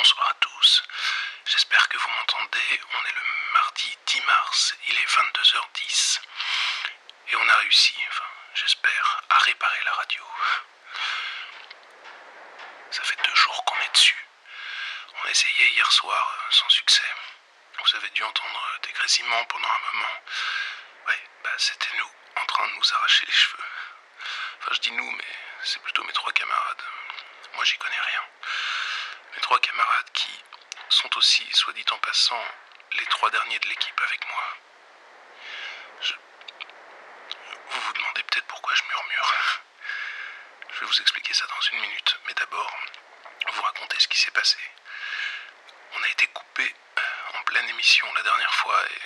Bonsoir à tous. J'espère que vous m'entendez. On est le mardi 10 mars, il est 22h10. Et on a réussi, enfin, j'espère, à réparer la radio. Ça fait deux jours qu'on est dessus. On a essayé hier soir, euh, sans succès. Vous avez dû entendre euh, des grésillements pendant un moment. Ouais, bah c'était nous, en train de nous arracher les cheveux. Enfin, je dis nous, mais c'est plutôt mes trois camarades. Moi, j'y connais rien. Mes trois camarades qui sont aussi, soit dit en passant, les trois derniers de l'équipe avec moi. Je... Vous vous demandez peut-être pourquoi je murmure. Je vais vous expliquer ça dans une minute, mais d'abord, vous raconter ce qui s'est passé. On a été coupé en pleine émission la dernière fois et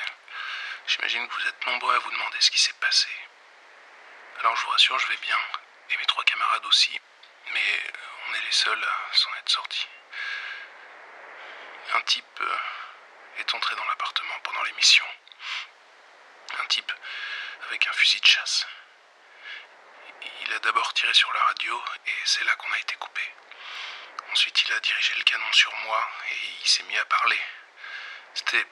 j'imagine que vous êtes nombreux à vous demander ce qui s'est passé. Alors je vous rassure, je vais bien, et mes trois camarades aussi, mais on est les seuls à s'en être sortis. Un type euh, est entré dans l'appartement pendant l'émission. Un type avec un fusil de chasse. Il a d'abord tiré sur la radio et c'est là qu'on a été coupé. Ensuite, il a dirigé le canon sur moi et il s'est mis à parler. C'était.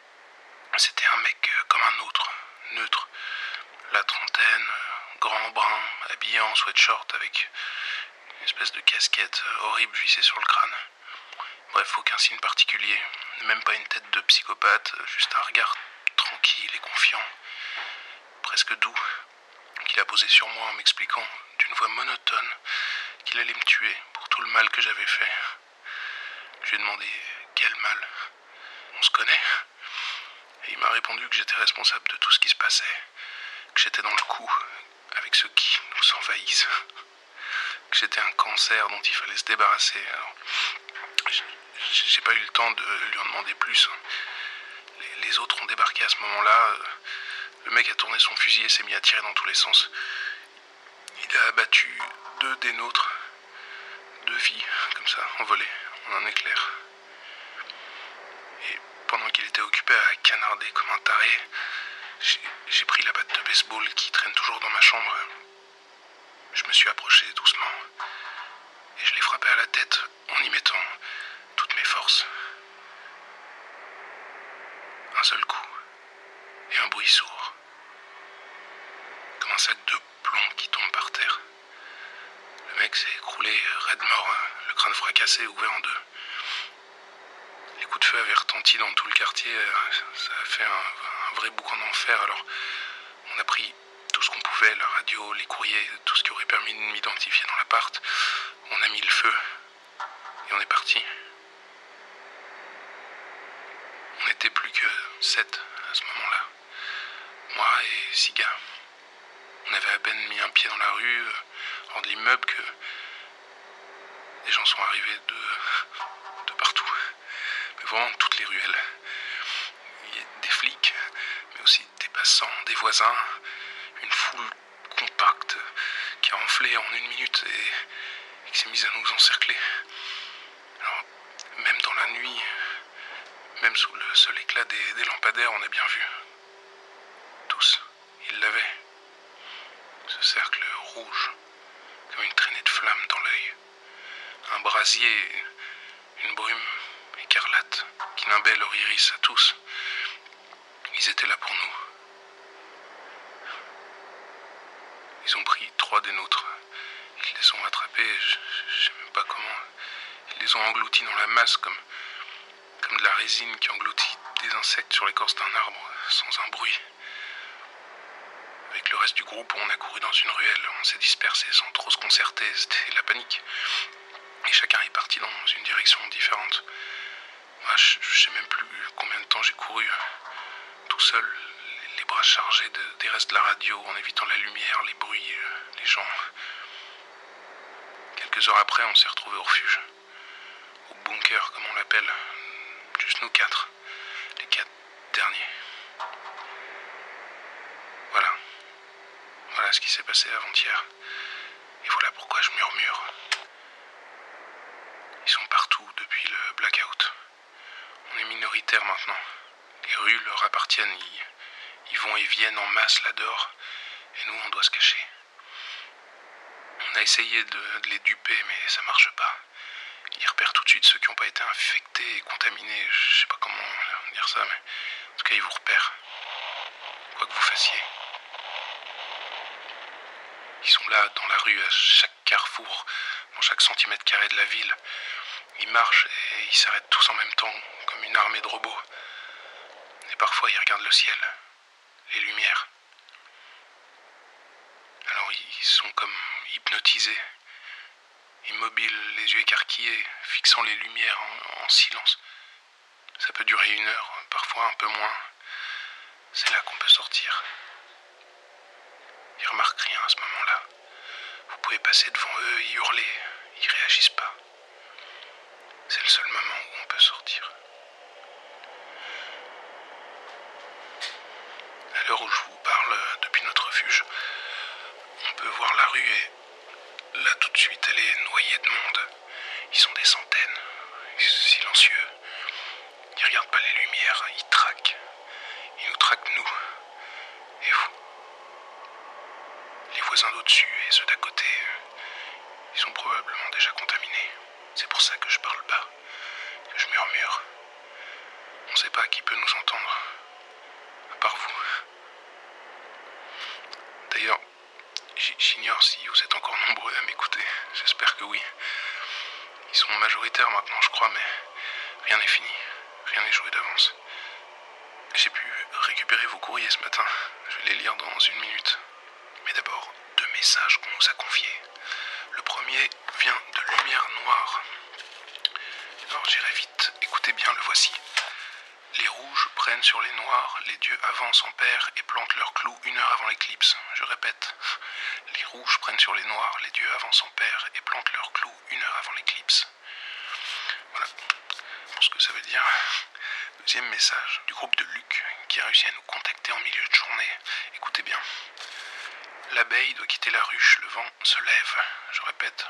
C'était un mec euh, comme un autre, neutre. La trentaine, grand, brun, habillé en sweatshirt avec une espèce de casquette euh, horrible vissée sur le crâne. Bref, aucun signe particulier, même pas une tête de psychopathe, juste un regard tranquille et confiant, presque doux, qu'il a posé sur moi en m'expliquant d'une voix monotone qu'il allait me tuer pour tout le mal que j'avais fait. Je lui ai demandé quel mal. On se connaît Et il m'a répondu que j'étais responsable de tout ce qui se passait, que j'étais dans le coup avec ceux qui nous envahissent, que j'étais un cancer dont il fallait se débarrasser. Alors, j'ai pas eu le temps de lui en demander plus. Les, autres ont débarqué à ce moment-là. Le mec a tourné son fusil et s'est mis à tirer dans tous les sens. Il a abattu deux des nôtres. Deux vies, comme ça, envolées, en un éclair. Et pendant qu'il était occupé à canarder comme un taré, j'ai pris la batte de baseball qui traîne toujours dans ma chambre. Je me suis approché doucement. Et je l'ai frappé à la tête en y mettant Un seul coup. Et un bruit sourd. Comme un sac de plomb qui tombe par terre. Le mec s'est écroulé, raide mort, hein, le crâne fracassé, ouvert en deux. Les coups de feu avaient retenti dans tout le quartier. Ça a fait un, vrai boucan d'enfer. Alors, on a pris tout ce qu'on pouvait, la radio, les courriers, tout ce qui aurait permis de m'identifier dans l'appart. On a mis le feu. Et on est parti. On n'était plus que à ce moment-là. Moi et six gars. On avait à peine mis un pied dans la rue, euh, hors de l'immeuble, que des gens sont arrivés de, de partout. Mais vraiment toutes les ruelles. Il y a des flics, mais aussi des passants, des voisins, une foule compacte qui a enflé en une minute et, qui s'est mise à nous encercler. Alors, même dans la nuit, même sous le seul éclat des, lampadaires, on a bien vu. Tous, ils l'avaient. Ce cercle rouge, comme une traînée de flammes dans l'œil. Un brasier, une brume écarlate qui nimbait leur iris à tous. Ils étaient là pour nous. Ils ont pris trois des nôtres. Ils les ont attrapés, je, je sais même pas comment. Ils les ont engloutis dans la masse comme de la résine qui engloutit des insectes sur l'écorce d'un arbre sans un bruit. Avec le reste du groupe, on a couru dans une ruelle, on s'est dispersé sans trop se concerter, c'était la panique. Et chacun est parti dans une direction différente. Moi, je, sais même plus combien de temps j'ai couru, tout seul, les bras chargés des restes de la radio, en évitant la lumière, les bruits, les gens. Quelques heures après, on s'est retrouvés au refuge, au bunker comme on l'appelle, Juste nous quatre. Les quatre derniers. Voilà. Voilà ce qui s'est passé avant-hier. Et voilà pourquoi je murmure. Ils sont partout depuis le blackout. On est minoritaire maintenant. Les rues leur appartiennent. Ils, vont et viennent en masse là-dehors. Et nous, on doit se cacher. On a essayé de, de les duper, mais ça marche pas. Il repère tout de suite ceux qui n'ont pas été infectés et contaminés. Je sais pas comment dire ça, mais en tout cas, il vous repère. Quoi que vous fassiez. Ils sont là, dans la rue, à chaque carrefour, dans chaque centimètre carré de la ville. Ils marchent et ils s'arrêtent tous en même temps, comme une armée de robots. Et parfois, ils regardent le ciel, les lumières. Alors, ils sont comme les yeux écarquillés, fixant les lumières en, en silence. Ça peut durer une heure, parfois un peu moins. C'est là qu'on peut sortir. Ils remarquent rien à ce moment-là. Vous pouvez passer devant eux et hurler. Ils réagissent pas. C'est le seul moment où on peut sortir. À l'heure où je vous parle depuis notre refuge, on peut voir la rue et là tout de suite noyée de monde. Ils sont des centaines, silencieux. Ils regardent pas les lumières, ils traquent. Ils nous traquent nous. Et vous Les voisins d'au-dessus et ceux d'à côté, ils sont probablement déjà contaminés. C'est pour ça que je parle bas, que je murmure. On ne sait pas qui peut nous entendre, à part vous. J'ignore si vous êtes encore nombreux à m'écouter. J'espère que oui. Ils sont majoritaires maintenant, je crois, mais rien n'est fini. Rien n'est joué d'avance. J'ai pu récupérer vos courriers ce matin. Je vais les lire dans une minute. Mais d'abord, deux messages qu'on nous a confiés. Le premier vient de Lumière Noire. Alors j'irai vite, écoutez bien, le voici. Les rouges prennent sur les noirs, les dieux avancent en paire et plantent leurs clous une heure avant l'éclipse. Je répète, prennent sur les noirs, les dieux avancent en paire et plantent leurs clous une heure avant l'éclipse. Voilà ce que ça veut dire. Deuxième message du groupe de Luc qui a réussi à nous contacter en milieu de journée. Écoutez bien. L'abeille doit quitter la ruche, le vent se lève. Je répète,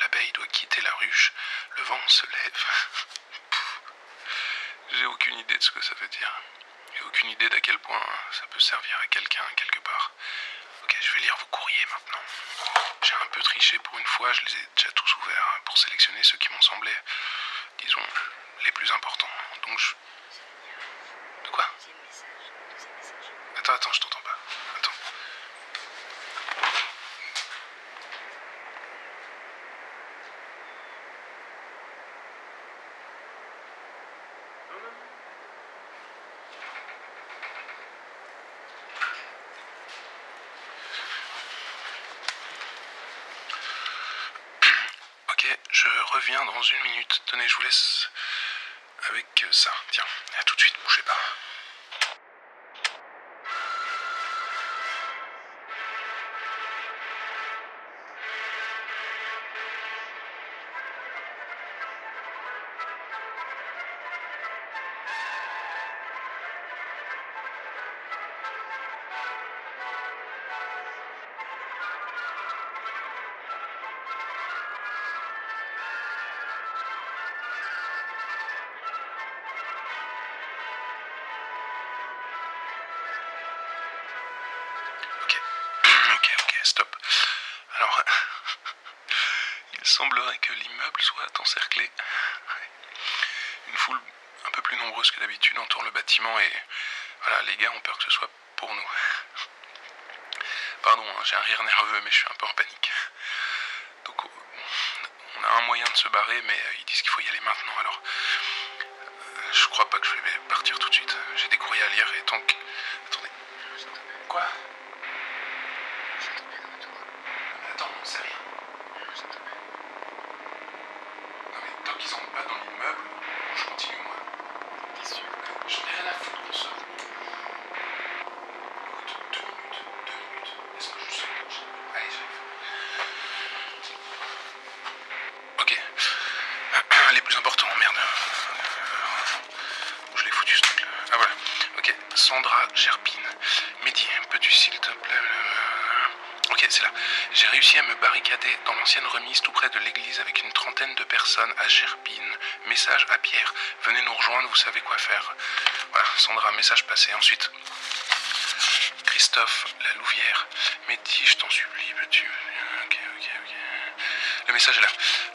l'abeille doit quitter la ruche, le vent se lève. J'ai aucune idée de ce que ça veut dire. J'ai aucune idée d'à quel point ça peut servir à quelqu'un quelque part. Je vais lire vos courriers maintenant. J'ai un peu triché pour une fois, je les ai déjà tous ouverts pour sélectionner ceux qui m'ont semblé, disons, les plus importants. Donc je. De quoi? Attends, attends, je t'entends pas. Attends. Ok, je reviens dans une minute. Tenez, je vous laisse avec ça. Tiens, à tout de suite, bougez pas. Il semblerait que l'immeuble soit encerclé. Une foule un peu plus nombreuse que d'habitude entoure le bâtiment et voilà, les gars ont peur que ce soit pour nous. Pardon, hein, j'ai un rire nerveux, mais je suis un peu en panique. Donc, on a un moyen de se barrer, mais euh, ils disent qu'il faut y aller maintenant. Alors, euh, je crois pas que je vais partir tout de suite. J'ai des courriers à lire et tant que. Attendez. Quoi Attends, on sait rien. Non mais tant qu'ils entrent pas dans l'immeuble, je continue moi. J'en ai rien à foutre de ça. Écoute, deux minutes, deux minutes. Laisse-moi juste. Allez, j'arrive. Ok. Les plus importants, merde. Où je l'ai foutu ce truc-là Ah voilà. Ok. Gerpine. Mehdi, peux-tu s'il te plaît. euh, Ok, c'est là. J'ai réussi à me barricader dans l'ancienne remise tout près de l'église avec une trentaine de personnes à Gerpine. Message à Pierre. Venez nous rejoindre, vous savez quoi faire. Voilà, Sandra, message passé. Ensuite, Christophe, la Louvière. Mehdi, je t'en supplie, peux-tu. Ok, ok, ok. Le message est là.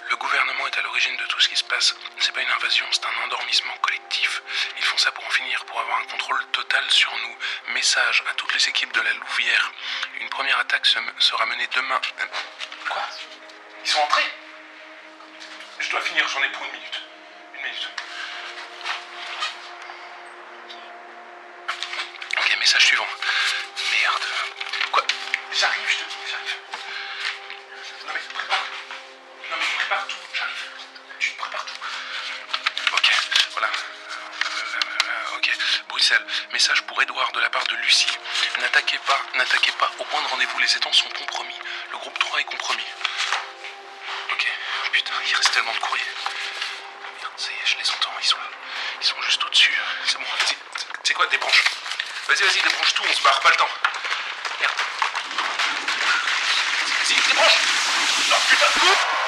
Le gouvernement est à l'origine de tout ce qui se passe. C'est pas une invasion, c'est un endormissement collectif. Ça pour en finir, pour avoir un contrôle total sur nous. Message à toutes les équipes de la Louvière. Une première attaque se- sera menée demain. Euh, Quoi? Ils sont entrés? Je dois finir, j'en ai pour une minute. Une minute. Ok, message suivant. Merde. Quoi? J'arrive, je te dis, j'arrive. Non mais prépare. Non mais prépare tout, j'arrive. Tu prépares tout. Ok, voilà. Message pour Edouard de la part de Lucie. N'attaquez pas, n'attaquez pas. Au point de rendez-vous, les étangs sont compromis. Le groupe 3 est compromis. Ok, putain, il reste tellement de courrier. Merde, ça y est, je les entends, ils sont là. Ils sont juste au-dessus. C'est bon. C'est quoi, débranche? Vas-y, vas-y, débranche tout, on se barre, pas le temps. Merde. Vas-y, débranche Non